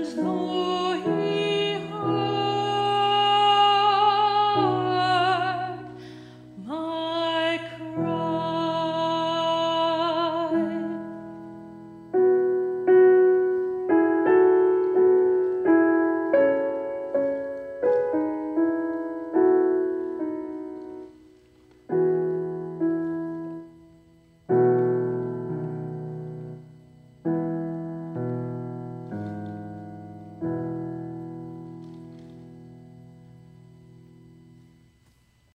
There's no